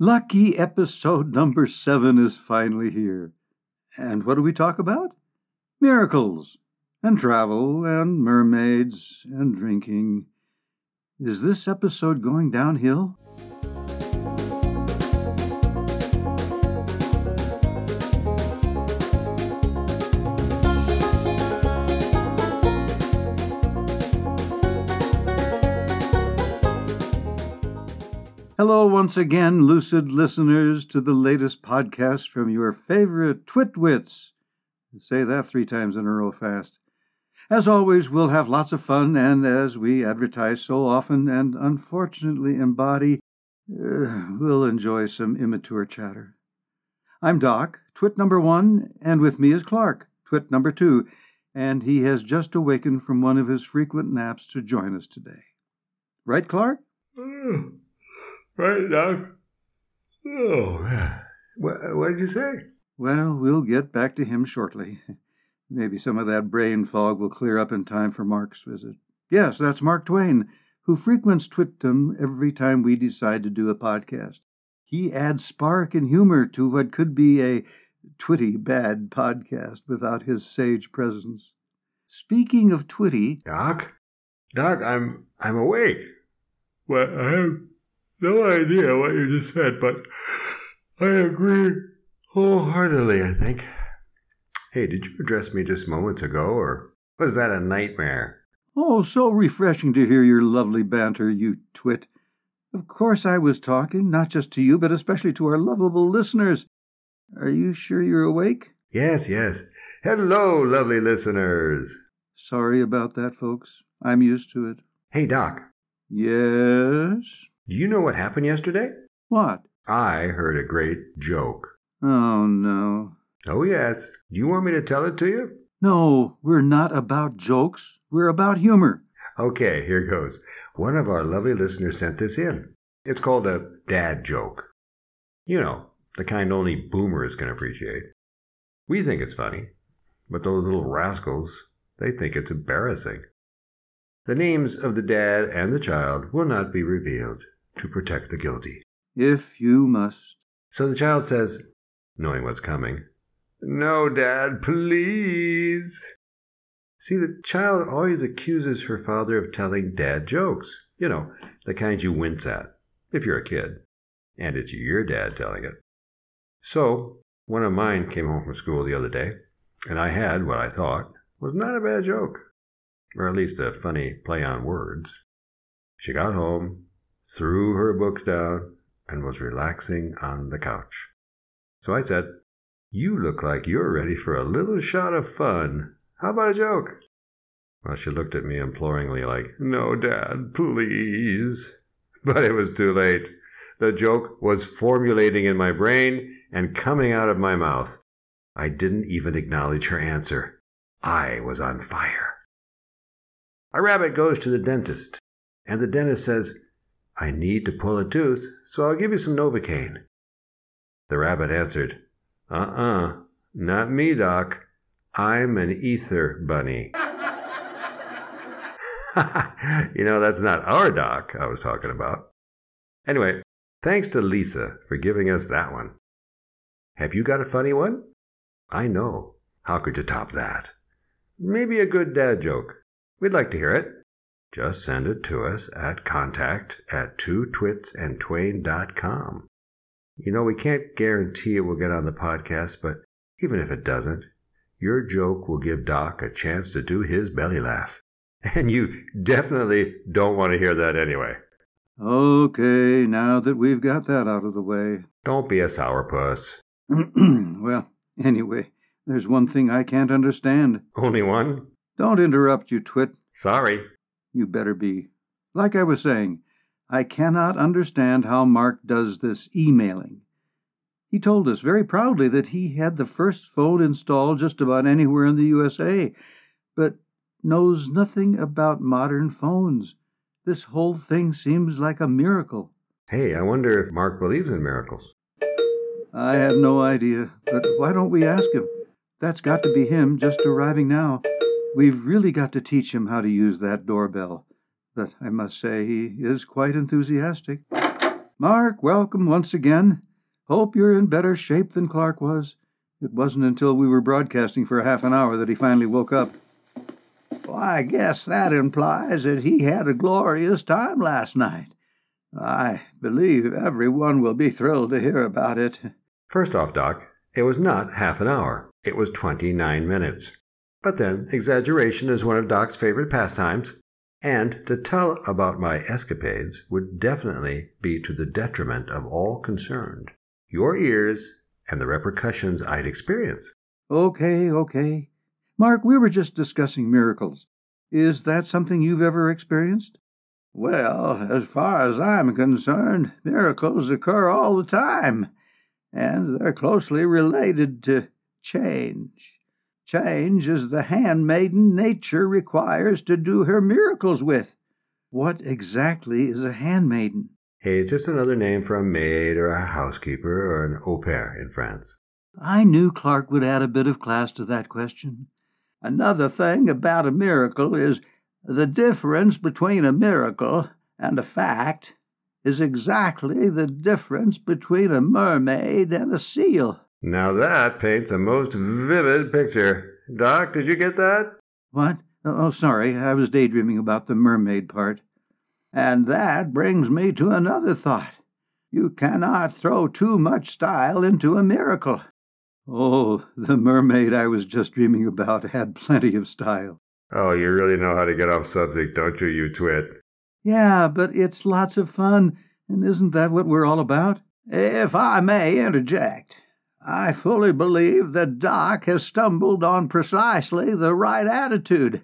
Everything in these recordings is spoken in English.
Lucky episode number seven is finally here. And what do we talk about? Miracles, and travel, and mermaids, and drinking. Is this episode going downhill? Hello, once again, lucid listeners, to the latest podcast from your favorite Twitwits. Say that three times in a row fast. As always, we'll have lots of fun, and as we advertise so often and unfortunately embody, uh, we'll enjoy some immature chatter. I'm Doc, twit number one, and with me is Clark, twit number two, and he has just awakened from one of his frequent naps to join us today. Right, Clark? Mm. Right, Doc? Oh, man. What, what did you say? Well, we'll get back to him shortly. Maybe some of that brain fog will clear up in time for Mark's visit. Yes, that's Mark Twain, who frequents Twitdom every time we decide to do a podcast. He adds spark and humor to what could be a twitty bad podcast without his sage presence. Speaking of twitty, Doc, Doc, I'm I'm awake. Well, I have no idea what you just said, but I agree wholeheartedly, I think. Hey, did you address me just moments ago, or was that a nightmare? Oh, so refreshing to hear your lovely banter, you twit. Of course I was talking, not just to you, but especially to our lovable listeners. Are you sure you're awake? Yes, yes. Hello, lovely listeners. Sorry about that, folks. I'm used to it. Hey, Doc. Yes? Do you know what happened yesterday? What? I heard a great joke. Oh, no. Oh, yes. Do you want me to tell it to you? No, we're not about jokes. We're about humor. Okay, here goes. One of our lovely listeners sent this in. It's called a dad joke. You know, the kind only boomers can appreciate. We think it's funny, but those little rascals, they think it's embarrassing. The names of the dad and the child will not be revealed to protect the guilty. If you must. So the child says, knowing what's coming, No, Dad, please. See, the child always accuses her father of telling dad jokes. You know, the kind you wince at, if you're a kid, and it's your dad telling it. So, one of mine came home from school the other day, and I had what I thought was not a bad joke, or at least a funny play on words. She got home, threw her books down, and was relaxing on the couch. So I said, You look like you're ready for a little shot of fun. How about a joke? Well, she looked at me imploringly, like, No, Dad, please. But it was too late. The joke was formulating in my brain and coming out of my mouth. I didn't even acknowledge her answer. I was on fire. A rabbit goes to the dentist, and the dentist says, I need to pull a tooth, so I'll give you some Novocaine. The rabbit answered, Uh uh-uh, uh, not me, Doc. I'm an ether bunny. you know, that's not our Doc I was talking about. Anyway, thanks to Lisa for giving us that one. Have you got a funny one? I know. How could you top that? Maybe a good dad joke. We'd like to hear it just send it to us at contact at twotwitsandtwain.com. You know, we can't guarantee it will get on the podcast, but even if it doesn't, your joke will give Doc a chance to do his belly laugh. And you definitely don't want to hear that anyway. Okay, now that we've got that out of the way. Don't be a sourpuss. well, anyway, there's one thing I can't understand. Only one? Don't interrupt, you twit. Sorry you better be. Like I was saying, I cannot understand how Mark does this emailing. He told us very proudly that he had the first phone installed just about anywhere in the USA, but knows nothing about modern phones. This whole thing seems like a miracle. Hey, I wonder if Mark believes in miracles. I have no idea, but why don't we ask him? That's got to be him just arriving now. We've really got to teach him how to use that doorbell. But I must say he is quite enthusiastic. Mark, welcome once again. Hope you're in better shape than Clark was. It wasn't until we were broadcasting for half an hour that he finally woke up. Well, I guess that implies that he had a glorious time last night. I believe everyone will be thrilled to hear about it. First off, Doc, it was not half an hour. It was twenty nine minutes. But then, exaggeration is one of Doc's favorite pastimes, and to tell about my escapades would definitely be to the detriment of all concerned your ears and the repercussions I'd experience. Okay, okay. Mark, we were just discussing miracles. Is that something you've ever experienced? Well, as far as I'm concerned, miracles occur all the time, and they're closely related to change. Change is the handmaiden nature requires to do her miracles with. What exactly is a handmaiden? Hey, it's just another name for a maid or a housekeeper or an au pair in France. I knew Clark would add a bit of class to that question. Another thing about a miracle is the difference between a miracle and a fact is exactly the difference between a mermaid and a seal. Now that paints a most vivid picture. Doc, did you get that? What? Oh, sorry, I was daydreaming about the mermaid part. And that brings me to another thought. You cannot throw too much style into a miracle. Oh, the mermaid I was just dreaming about had plenty of style. Oh, you really know how to get off subject, don't you, you twit? Yeah, but it's lots of fun, and isn't that what we're all about? If I may interject, I fully believe that Doc has stumbled on precisely the right attitude.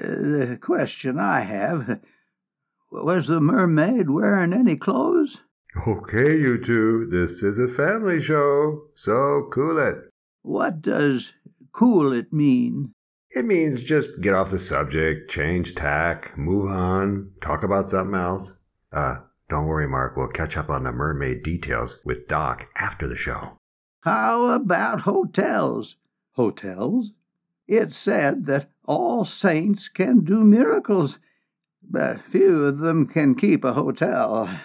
Uh, the question I have was the mermaid wearing any clothes? Okay, you two, this is a family show, so cool it. What does cool it mean? It means just get off the subject, change tack, move on, talk about something else. Uh, don't worry, Mark, we'll catch up on the mermaid details with Doc after the show. How about hotels? Hotels? It's said that all saints can do miracles, but few of them can keep a hotel.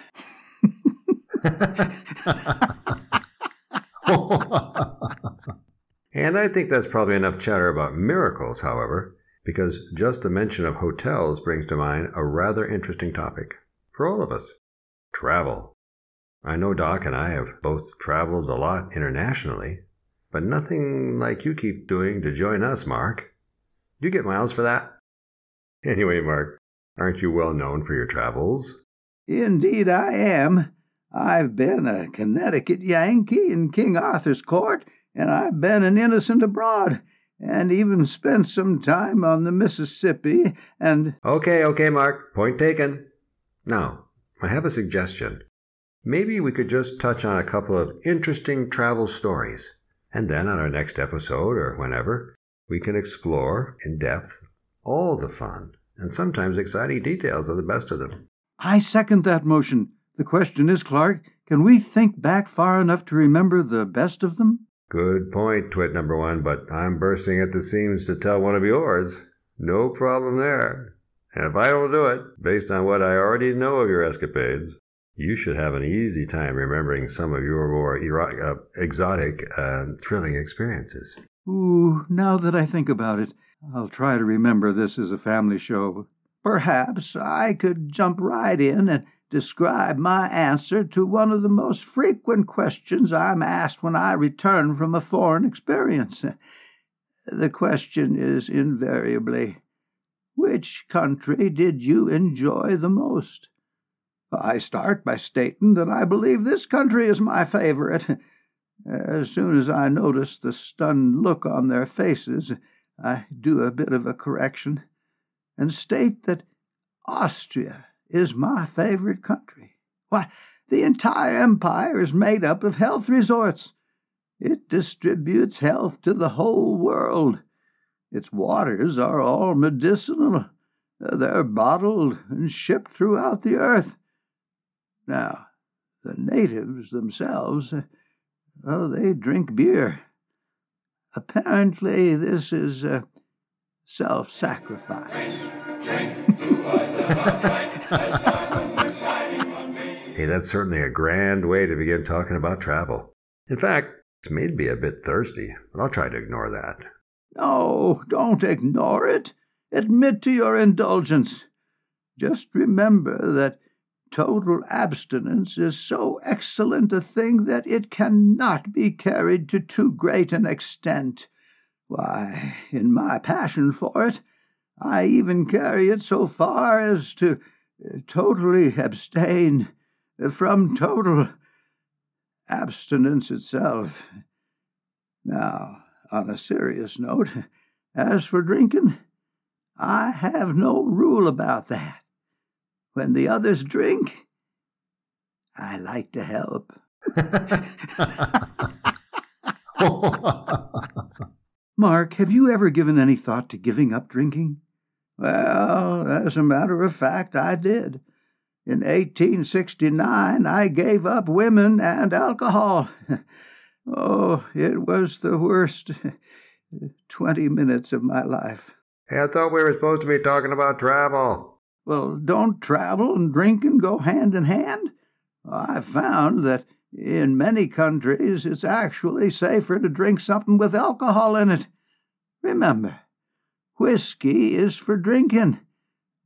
and I think that's probably enough chatter about miracles, however, because just the mention of hotels brings to mind a rather interesting topic for all of us travel. I know Doc and I have both traveled a lot internationally, but nothing like you keep doing to join us, Mark. Do you get miles for that? Anyway, Mark, aren't you well known for your travels? Indeed, I am. I've been a Connecticut Yankee in King Arthur's court, and I've been an innocent abroad, and even spent some time on the Mississippi, and. Okay, okay, Mark. Point taken. Now, I have a suggestion. Maybe we could just touch on a couple of interesting travel stories, and then on our next episode or whenever, we can explore in depth all the fun and sometimes exciting details of the best of them. I second that motion. The question is, Clark, can we think back far enough to remember the best of them? Good point, Twit number one, but I'm bursting at the seams to tell one of yours. No problem there. And if I don't do it, based on what I already know of your escapades, you should have an easy time remembering some of your more uh, exotic and thrilling experiences. Ooh, now that I think about it, I'll try to remember this is a family show. Perhaps I could jump right in and describe my answer to one of the most frequent questions I'm asked when I return from a foreign experience. The question is invariably, Which country did you enjoy the most? I start by stating that I believe this country is my favorite. As soon as I notice the stunned look on their faces, I do a bit of a correction and state that Austria is my favorite country. Why, the entire empire is made up of health resorts. It distributes health to the whole world. Its waters are all medicinal. They're bottled and shipped throughout the earth. Now, the natives themselves, oh, they drink beer. Apparently, this is uh, a self sacrifice. Hey, that's certainly a grand way to begin talking about travel. In fact, it's made me a bit thirsty, but I'll try to ignore that. No, don't ignore it. Admit to your indulgence. Just remember that total abstinence is so excellent a thing that it cannot be carried to too great an extent. Why, in my passion for it, I even carry it so far as to uh, totally abstain from total abstinence itself. Now, on a serious note, as for drinking, I have no rule about that. When the others drink, I like to help. Mark, have you ever given any thought to giving up drinking? Well, as a matter of fact, I did. In 1869, I gave up women and alcohol. oh, it was the worst 20 minutes of my life. Hey, I thought we were supposed to be talking about travel. Well, don't travel and drinking go hand in hand? I've found that in many countries it's actually safer to drink something with alcohol in it. Remember, whiskey is for drinking,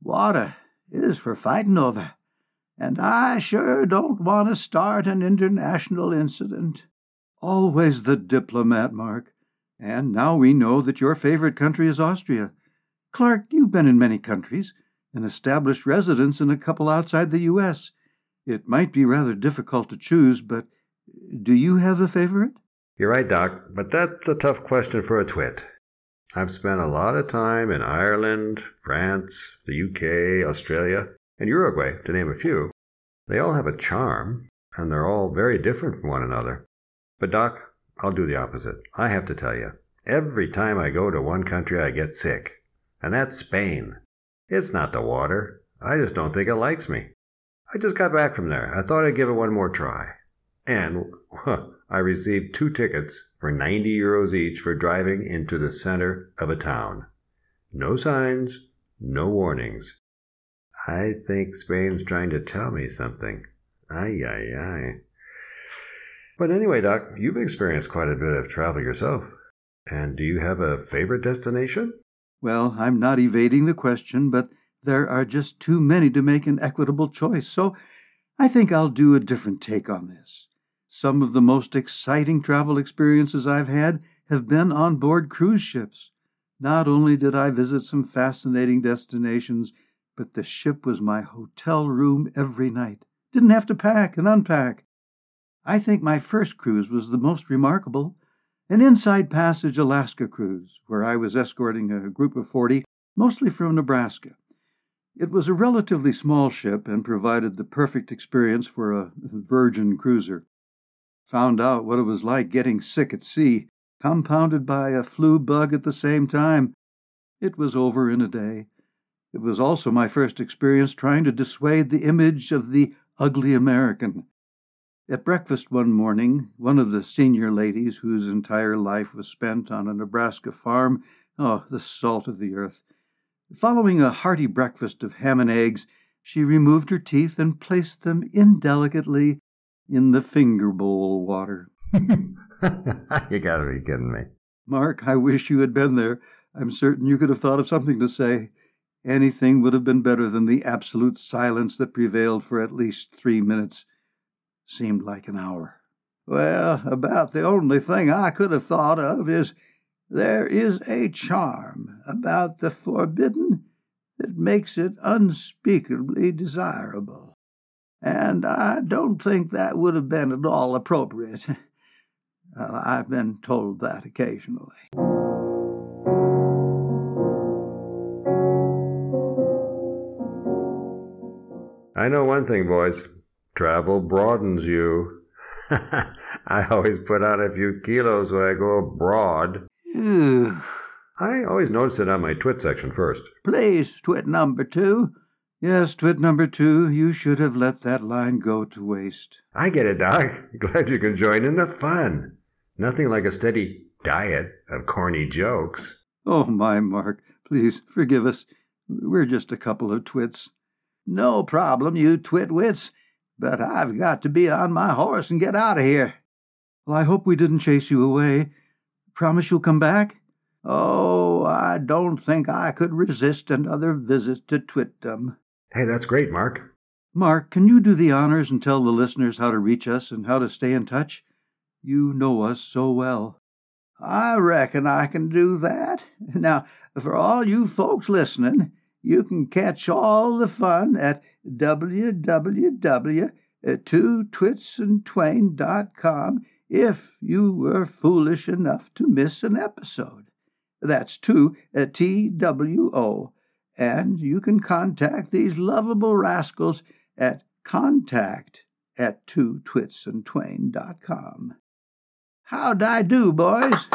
water is for fighting over. And I sure don't want to start an international incident. Always the diplomat, Mark. And now we know that your favorite country is Austria. Clark, you've been in many countries and established residence in a couple outside the U.S. It might be rather difficult to choose, but do you have a favorite? You're right, Doc, but that's a tough question for a twit. I've spent a lot of time in Ireland, France, the UK, Australia, and Uruguay, to name a few. They all have a charm, and they're all very different from one another. But, Doc, I'll do the opposite. I have to tell you, every time I go to one country, I get sick and that's Spain. It's not the water. I just don't think it likes me. I just got back from there. I thought I'd give it one more try. And huh, I received two tickets for 90 euros each for driving into the center of a town. No signs, no warnings. I think Spain's trying to tell me something. Ay, ay, ay. But anyway, Doc, you've experienced quite a bit of travel yourself. And do you have a favorite destination? Well, I'm not evading the question, but there are just too many to make an equitable choice, so I think I'll do a different take on this. Some of the most exciting travel experiences I've had have been on board cruise ships. Not only did I visit some fascinating destinations, but the ship was my hotel room every night. Didn't have to pack and unpack. I think my first cruise was the most remarkable an Inside Passage Alaska cruise, where I was escorting a group of 40, mostly from Nebraska. It was a relatively small ship and provided the perfect experience for a virgin cruiser. Found out what it was like getting sick at sea, compounded by a flu bug at the same time. It was over in a day. It was also my first experience trying to dissuade the image of the ugly American. At breakfast one morning, one of the senior ladies, whose entire life was spent on a Nebraska farm, oh, the salt of the earth, following a hearty breakfast of ham and eggs, she removed her teeth and placed them indelicately in the finger bowl water. you gotta be kidding me. Mark, I wish you had been there. I'm certain you could have thought of something to say. Anything would have been better than the absolute silence that prevailed for at least three minutes seemed like an hour. Well, about the only thing I could have thought of is there is a charm about the forbidden that makes it unspeakably desirable. And I don't think that would have been at all appropriate. I've been told that occasionally. I know one thing, boys. Travel broadens you. I always put on a few kilos when I go abroad. I always notice it on my twit section first. Please, twit number two. Yes, twit number two, you should have let that line go to waste. I get it, Doc. Glad you can join in the fun. Nothing like a steady diet of corny jokes. Oh, my Mark, please forgive us. We're just a couple of twits. No problem, you twit twitwits. But I've got to be on my horse and get out of here. Well, I hope we didn't chase you away. Promise you'll come back? Oh, I don't think I could resist another visit to Twitdom. Hey, that's great, Mark. Mark, can you do the honors and tell the listeners how to reach us and how to stay in touch? You know us so well. I reckon I can do that. Now, for all you folks listening, you can catch all the fun at www.twotwitsandtwain.com if you were foolish enough to miss an episode. That's two, uh, T W O. And you can contact these lovable rascals at contact at twotwitsandtwain.com. How'd I do, boys?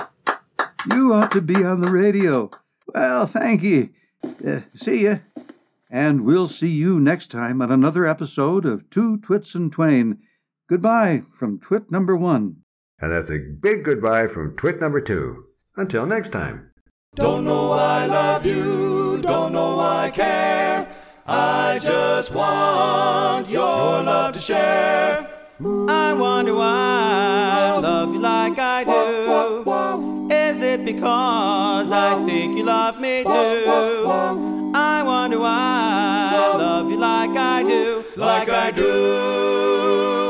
You ought to be on the radio. Well, thank you. Uh, see ya. And we'll see you next time on another episode of Two Twits and Twain. Goodbye from Twit number one. And that's a big goodbye from Twit number two. Until next time. Don't know why I love you, don't know why I care. I just want your love to share. I wonder why I love you like I do. Because I think you love me too? I wonder why I love you like I do, like I do.